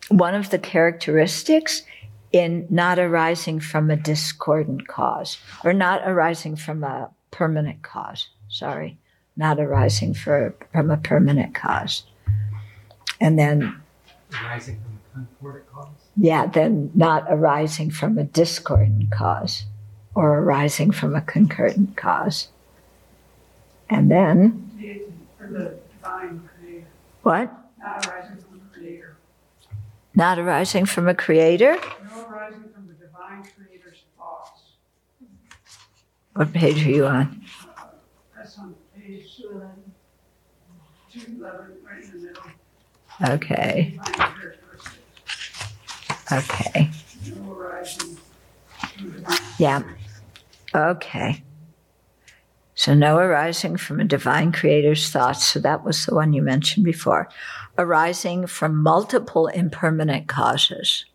one of the characteristics in not arising from a discordant cause or not arising from a permanent cause. Sorry, not arising for, from a permanent cause. And then arising from a concordant cause. Yeah, then not arising from a discordant cause or arising from a concurrent cause. And then the. What? Not arising from a creator. Not arising from a creator? No arising from the divine creator's thoughts. What page are you on? Uh, that's on page 211. 211, right in the middle. Okay. Okay. Yeah. Okay. So, no arising from a divine creator's thoughts. So, that was the one you mentioned before. Arising from multiple impermanent causes.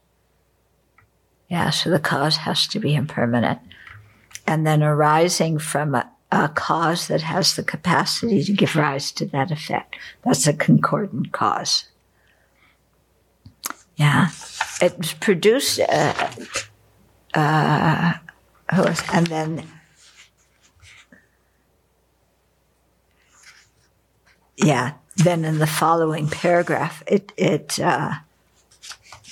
Yeah, so the cause has to be impermanent. And then arising from a, a cause that has the capacity to give rise to that effect. That's a concordant cause. Yeah. It produced, uh, uh, and then, yeah, then in the following paragraph, it, it, uh,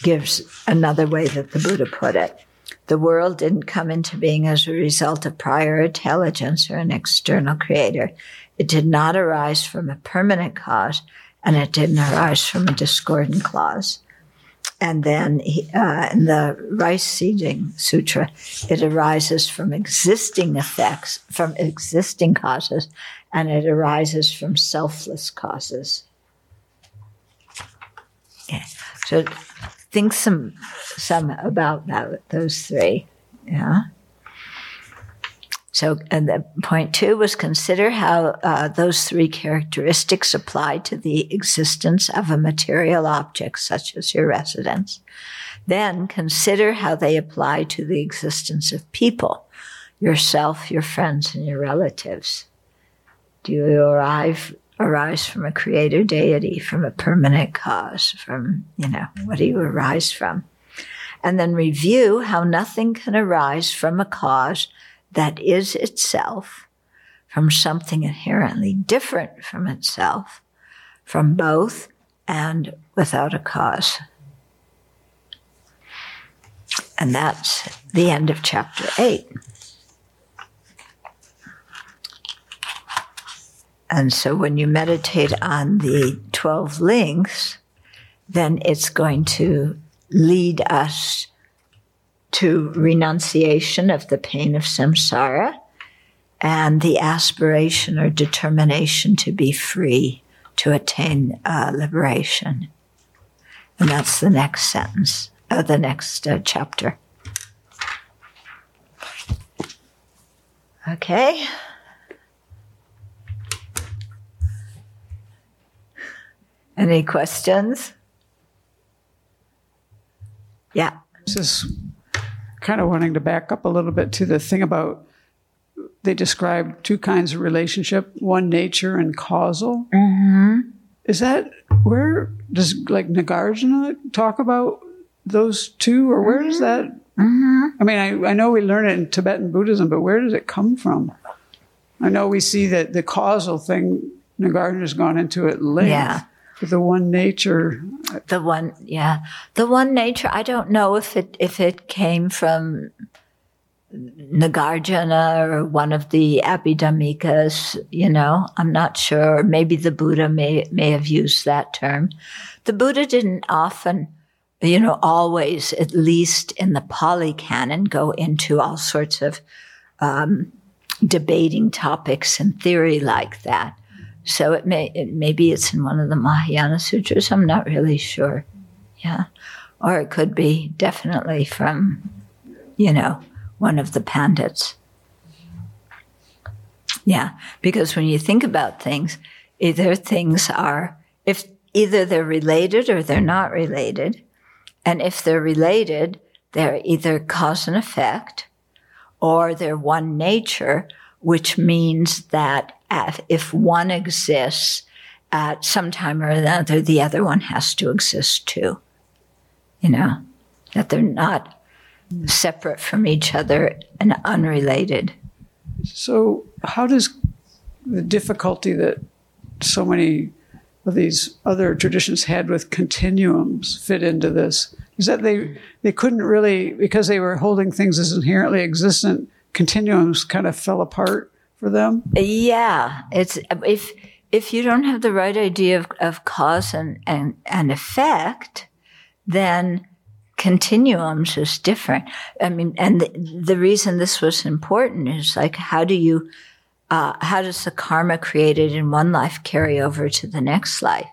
gives another way that the Buddha put it. The world didn't come into being as a result of prior intelligence or an external creator. It did not arise from a permanent cause, and it didn't arise from a discordant cause. And then uh, in the rice seedling sutra, it arises from existing effects, from existing causes, and it arises from selfless causes. Yeah. So think some some about that those three. Yeah. So, and the point two was consider how uh, those three characteristics apply to the existence of a material object, such as your residence. Then consider how they apply to the existence of people, yourself, your friends, and your relatives. Do you arrive arise from a creator deity, from a permanent cause, from, you know, what do you arise from? And then review how nothing can arise from a cause that is itself, from something inherently different from itself, from both and without a cause. And that's the end of chapter 8. And so when you meditate on the 12 links, then it's going to lead us to renunciation of the pain of samsara and the aspiration or determination to be free, to attain uh, liberation. And that's the next sentence, uh, the next uh, chapter. Okay. Any questions? Yeah. Just kind of wanting to back up a little bit to the thing about they describe two kinds of relationship one nature and causal. Mm-hmm. Is that where does like Nagarjuna talk about those two, or where does that? Mm-hmm. I mean, I, I know we learn it in Tibetan Buddhism, but where does it come from? I know we see that the causal thing, Nagarjuna's gone into it late. Yeah the one nature. The one, yeah, the one nature. I don't know if it if it came from Nagarjuna or one of the Abhidhammikas. You know, I'm not sure. Maybe the Buddha may may have used that term. The Buddha didn't often. You know, always, at least in the Pali Canon, go into all sorts of um, debating topics and theory like that. So it may it, maybe it's in one of the Mahayana sutras. I'm not really sure. Yeah, or it could be definitely from, you know, one of the pandits. Yeah, because when you think about things, either things are if either they're related or they're not related, and if they're related, they're either cause and effect, or they're one nature, which means that if one exists at some time or another, the other one has to exist too. You know, that they're not separate from each other and unrelated. So, how does the difficulty that so many of these other traditions had with continuums fit into this? Is that they they couldn't really because they were holding things as inherently existent. Continuums kind of fell apart for them? Yeah, it's if if you don't have the right idea of, of cause and, and, and effect, then continuums is different. I mean, and the, the reason this was important is like, how do you, uh, how does the karma created in one life carry over to the next life?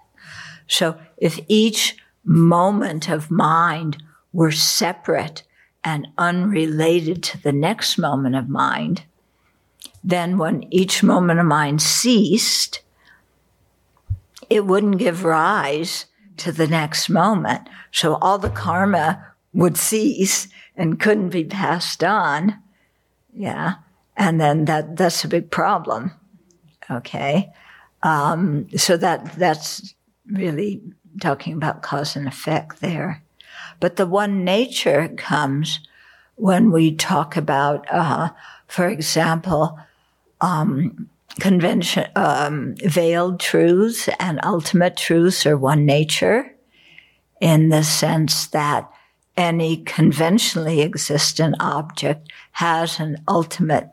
So if each moment of mind were separate and unrelated to the next moment of mind, then when each moment of mind ceased, it wouldn't give rise to the next moment. So all the karma would cease and couldn't be passed on. Yeah. And then that, that's a big problem. Okay. Um, so that, that's really talking about cause and effect there. But the one nature comes when we talk about, uh, for example, um, convention, um, veiled truths and ultimate truths are one nature in the sense that any conventionally existent object has an ultimate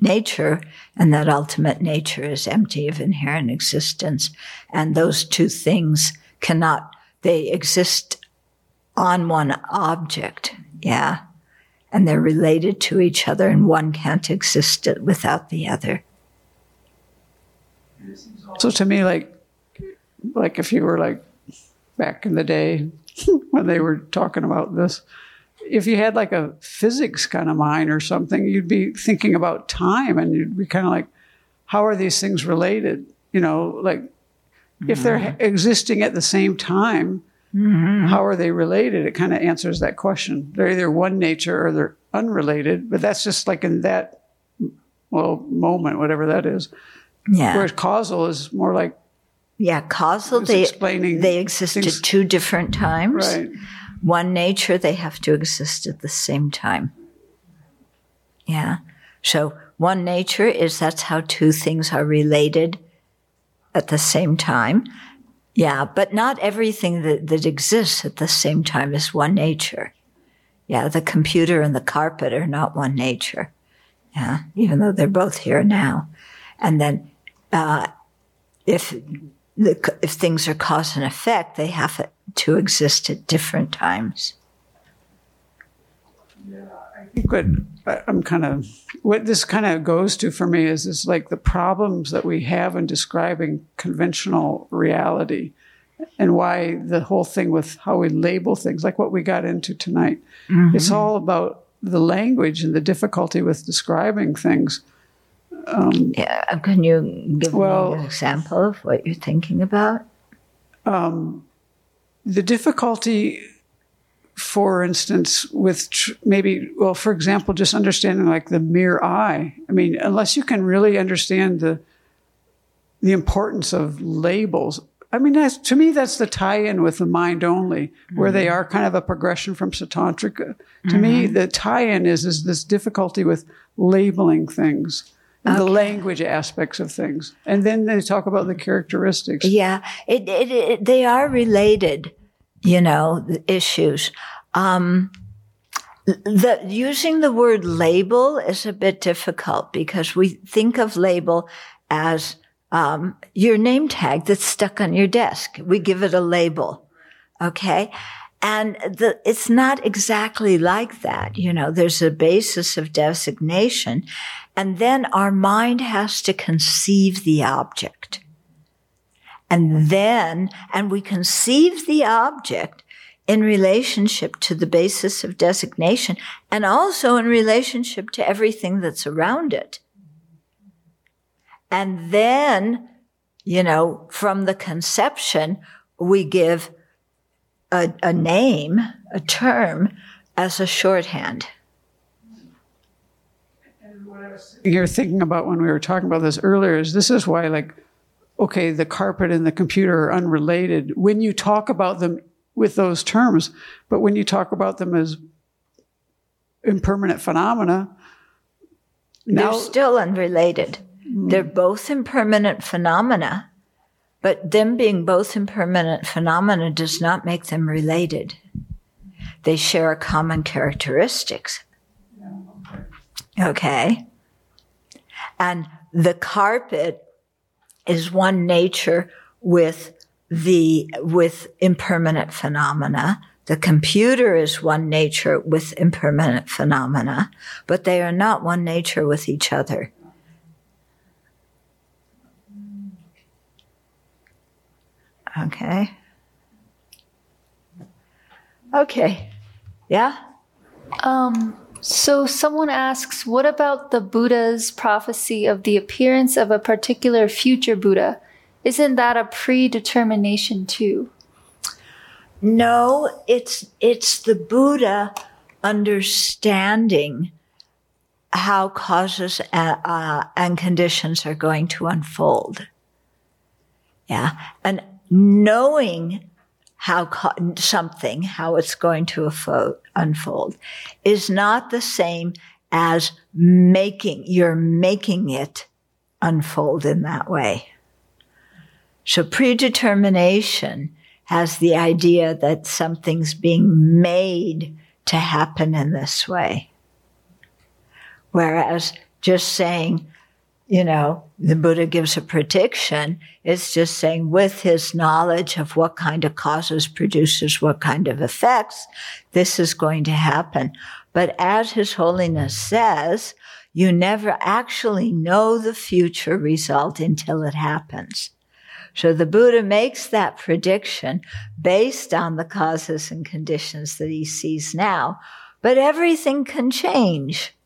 nature, and that ultimate nature is empty of inherent existence. And those two things cannot, they exist on one object. Yeah. And they're related to each other, and one can't exist without the other. So to me, like, like if you were like back in the day [laughs] when they were talking about this, if you had like a physics kind of mind or something, you'd be thinking about time and you'd be kind of like, how are these things related? You know, like mm-hmm. if they're mm-hmm. existing at the same time, mm-hmm. how are they related? It kind of answers that question. They're either one nature or they're unrelated, but that's just like in that, well, moment, whatever that is. Yeah. Whereas causal is more like yeah, causal. They explaining they exist at two different times. Right one nature, they have to exist at the same time. Yeah. So one nature is that's how two things are related at the same time. Yeah, but not everything that, that exists at the same time is one nature. Yeah, the computer and the carpet are not one nature. Yeah, even though they're both here now. And then, uh, if the, if things are cause and effect, they have to exist at different times. Yeah, I think what I'm kind of what this kind of goes to for me is is like the problems that we have in describing conventional reality and why the whole thing with how we label things like what we got into tonight mm-hmm. it's all about the language and the difficulty with describing things um, yeah, can you give well, me an example of what you're thinking about? Um, the difficulty, for instance, with tr- maybe, well, for example, just understanding like the mere eye. I mean, unless you can really understand the the importance of labels. I mean, to me, that's the tie-in with the mind only, where mm-hmm. they are kind of a progression from Sautrantika. To mm-hmm. me, the tie-in is is this difficulty with labeling things okay. the language aspects of things. And then they talk about the characteristics. Yeah, it, it, it, they are related, you know, issues. Um, the, using the word label is a bit difficult because we think of label as um, your name tag that's stuck on your desk. We give it a label. Okay. And the, it's not exactly like that. You know, there's a basis of designation. And then our mind has to conceive the object. And then, and we conceive the object in relationship to the basis of designation and also in relationship to everything that's around it. And then, you know, from the conception, we give a, a name, a term, as a shorthand. You're thinking about when we were talking about this earlier is this is why like okay the carpet and the computer are unrelated when you talk about them with those terms but when you talk about them as impermanent phenomena now, they're still unrelated mm. they're both impermanent phenomena but them being both impermanent phenomena does not make them related. They share common characteristics. Okay. And the carpet is one nature with the, with impermanent phenomena. The computer is one nature with impermanent phenomena, but they are not one nature with each other. Okay. Okay. Yeah? Um, so someone asks, what about the Buddha's prophecy of the appearance of a particular future Buddha? Isn't that a predetermination too? No, it's it's the Buddha understanding how causes uh, uh, and conditions are going to unfold. Yeah, and knowing how co- something how it's going to afo- unfold is not the same as making you're making it unfold in that way. So predetermination has the idea that something's being made to happen in this way. Whereas just saying, you know, the Buddha gives a prediction, it's just saying with his knowledge of what kind of causes produces what kind of effects, this is going to happen. But as His Holiness says, you never actually know the future result until it happens. So the Buddha makes that prediction based on the causes and conditions that he sees now, but everything can change.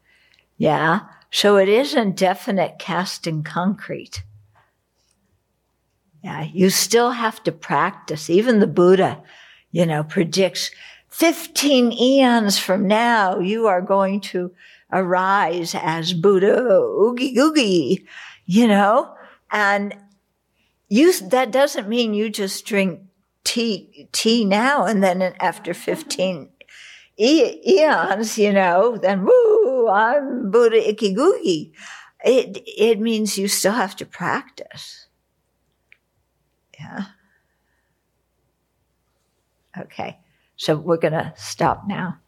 Yeah. So it isn't definite cast in concrete. Yeah. You still have to practice. Even the Buddha, you know, predicts 15 eons from now, you are going to arise as Buddha oogie googie, you know, and you, that doesn't mean you just drink tea, tea now and then after 15 e- eons, you know, then woo, I'm Buddha Ikigugi. It, it means you still have to practice. Yeah. Okay. So we're going to stop now.